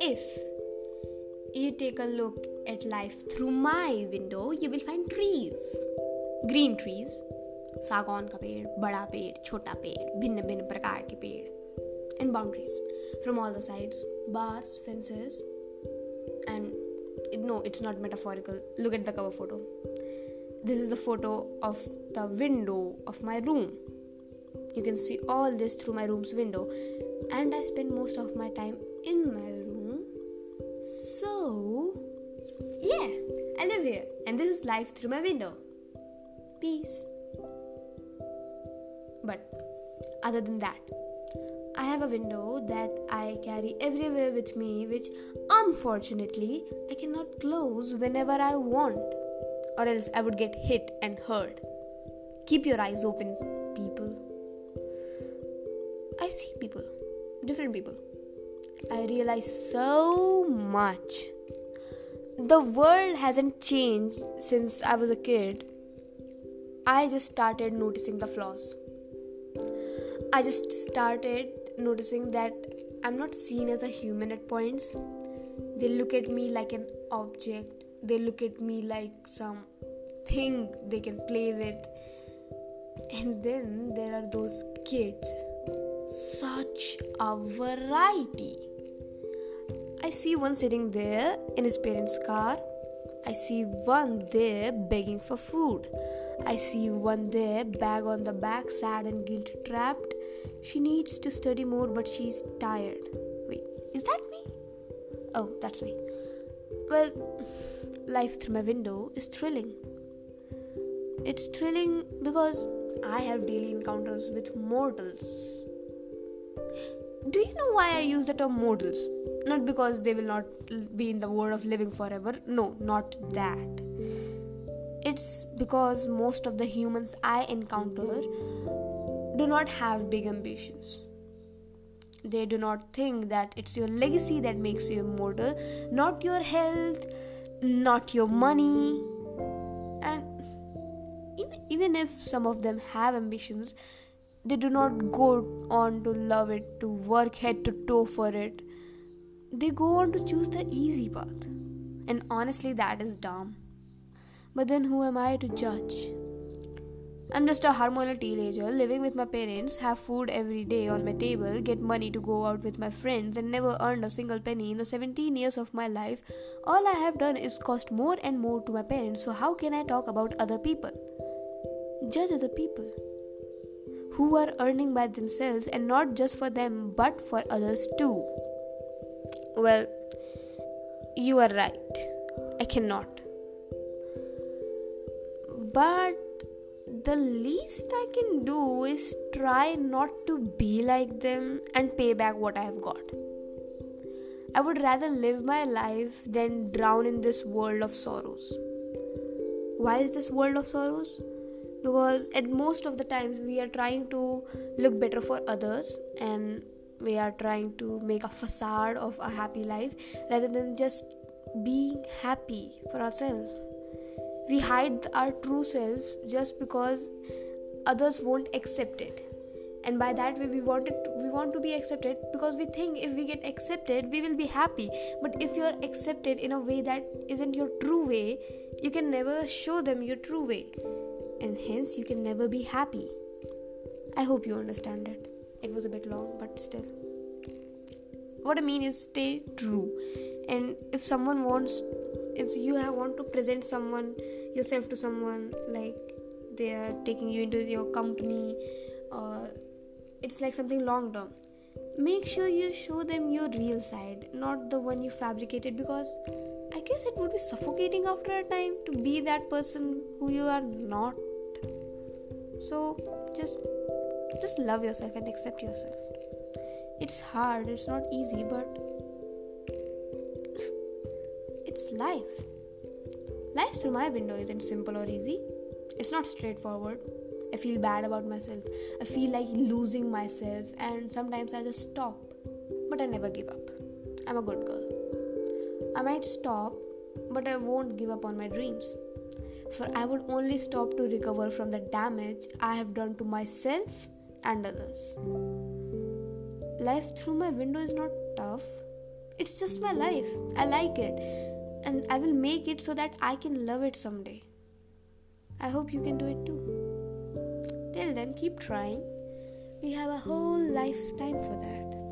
If you take a look at life through my window, you will find trees. Green trees, सागौन का पेड़ बड़ा पेड़ छोटा पेड़ भिन्न भिन्न प्रकार के पेड़ and boundaries from all the sides bars fences and no it's not metaphorical look at the cover photo this is the photo of the window of my room you can see all this through my room's window. And i spend most of my time in my room. So yeah i live here. And this is life through my window. Peace. But other than that, I have a window that I carry everywhere with me, which unfortunately I cannot close whenever I want, or else I would get hit and hurt. Keep your eyes open, people. I see people, different people. I realize so much. The world hasn't changed since I was a kid. I just started noticing the flaws I just started noticing that I'm not seen as a human at points. They look at me like an object, they look at me like some thing they can play with. And then there are those kids. Such a variety. I see one sitting there in his parents' car. I see one there begging for food. I see one there, bag on the back, sad and guilt trapped. She needs to study more, but she's tired. Wait, is that me? Oh, that's me. Well, life through my window is thrilling. It's thrilling because I have daily encounters with mortals. Do you know why I use the term mortals? Not because they will not be in the world of living forever. No, not that it's because most of the humans I encounter do not have big ambitions. They do not think that it's your legacy that makes you immortal, not your health, not your money. And even, even if some of them have ambitions, they do not go on to love it, to work head to toe for it. They go on to choose the easy path. And honestly, that is dumb. But then who am I to judge? I'm just a hormonal teenager living with my parents, have food every day on my table, get money to go out with my friends, and never earned a single penny in the 17 years of my life. All I have done is cost more and more to my parents, so how can I talk about other people? Judge other people who are earning by themselves and not just for them but for others too. Well, you are right. I cannot but the least I can do is try not to be like them and pay back what I have got. I would rather live my life than drown in this world of sorrows. Why is this world of sorrows? Because at most of the times we are trying to look better for others and we are trying to make a facade of a happy life rather than just being happy for ourselves. We hide our true self just because others won't accept it. And by that way we want it we want to be accepted because we think if we get accepted we will be happy. But if you're accepted in a way that isn't your true way you can never show them your true way and hence you can never be happy. I hope you understand it. It was a bit long but still. What i mean is stay true. And if someone wants if you want to present someone yourself to someone like they are taking you into your company or it's like something long term make sure you show them your real side not the one you fabricated because i guess it would be suffocating after a time to be that person who you are not so just just love yourself and accept yourself it's hard it's not easy but it's life. Life through my window isn't simple or easy. It's not straightforward. I feel bad about myself. I feel like losing myself, and sometimes I just stop. But I never give up. I'm a good girl. I might stop, but I won't give up on my dreams. For I would only stop to recover from the damage I have done to myself and others. Life through my window is not tough, it's just my life. I like it, and I will make it so that I can love it someday. I hope you can do it too. Till then, keep trying. We have a whole lifetime for that.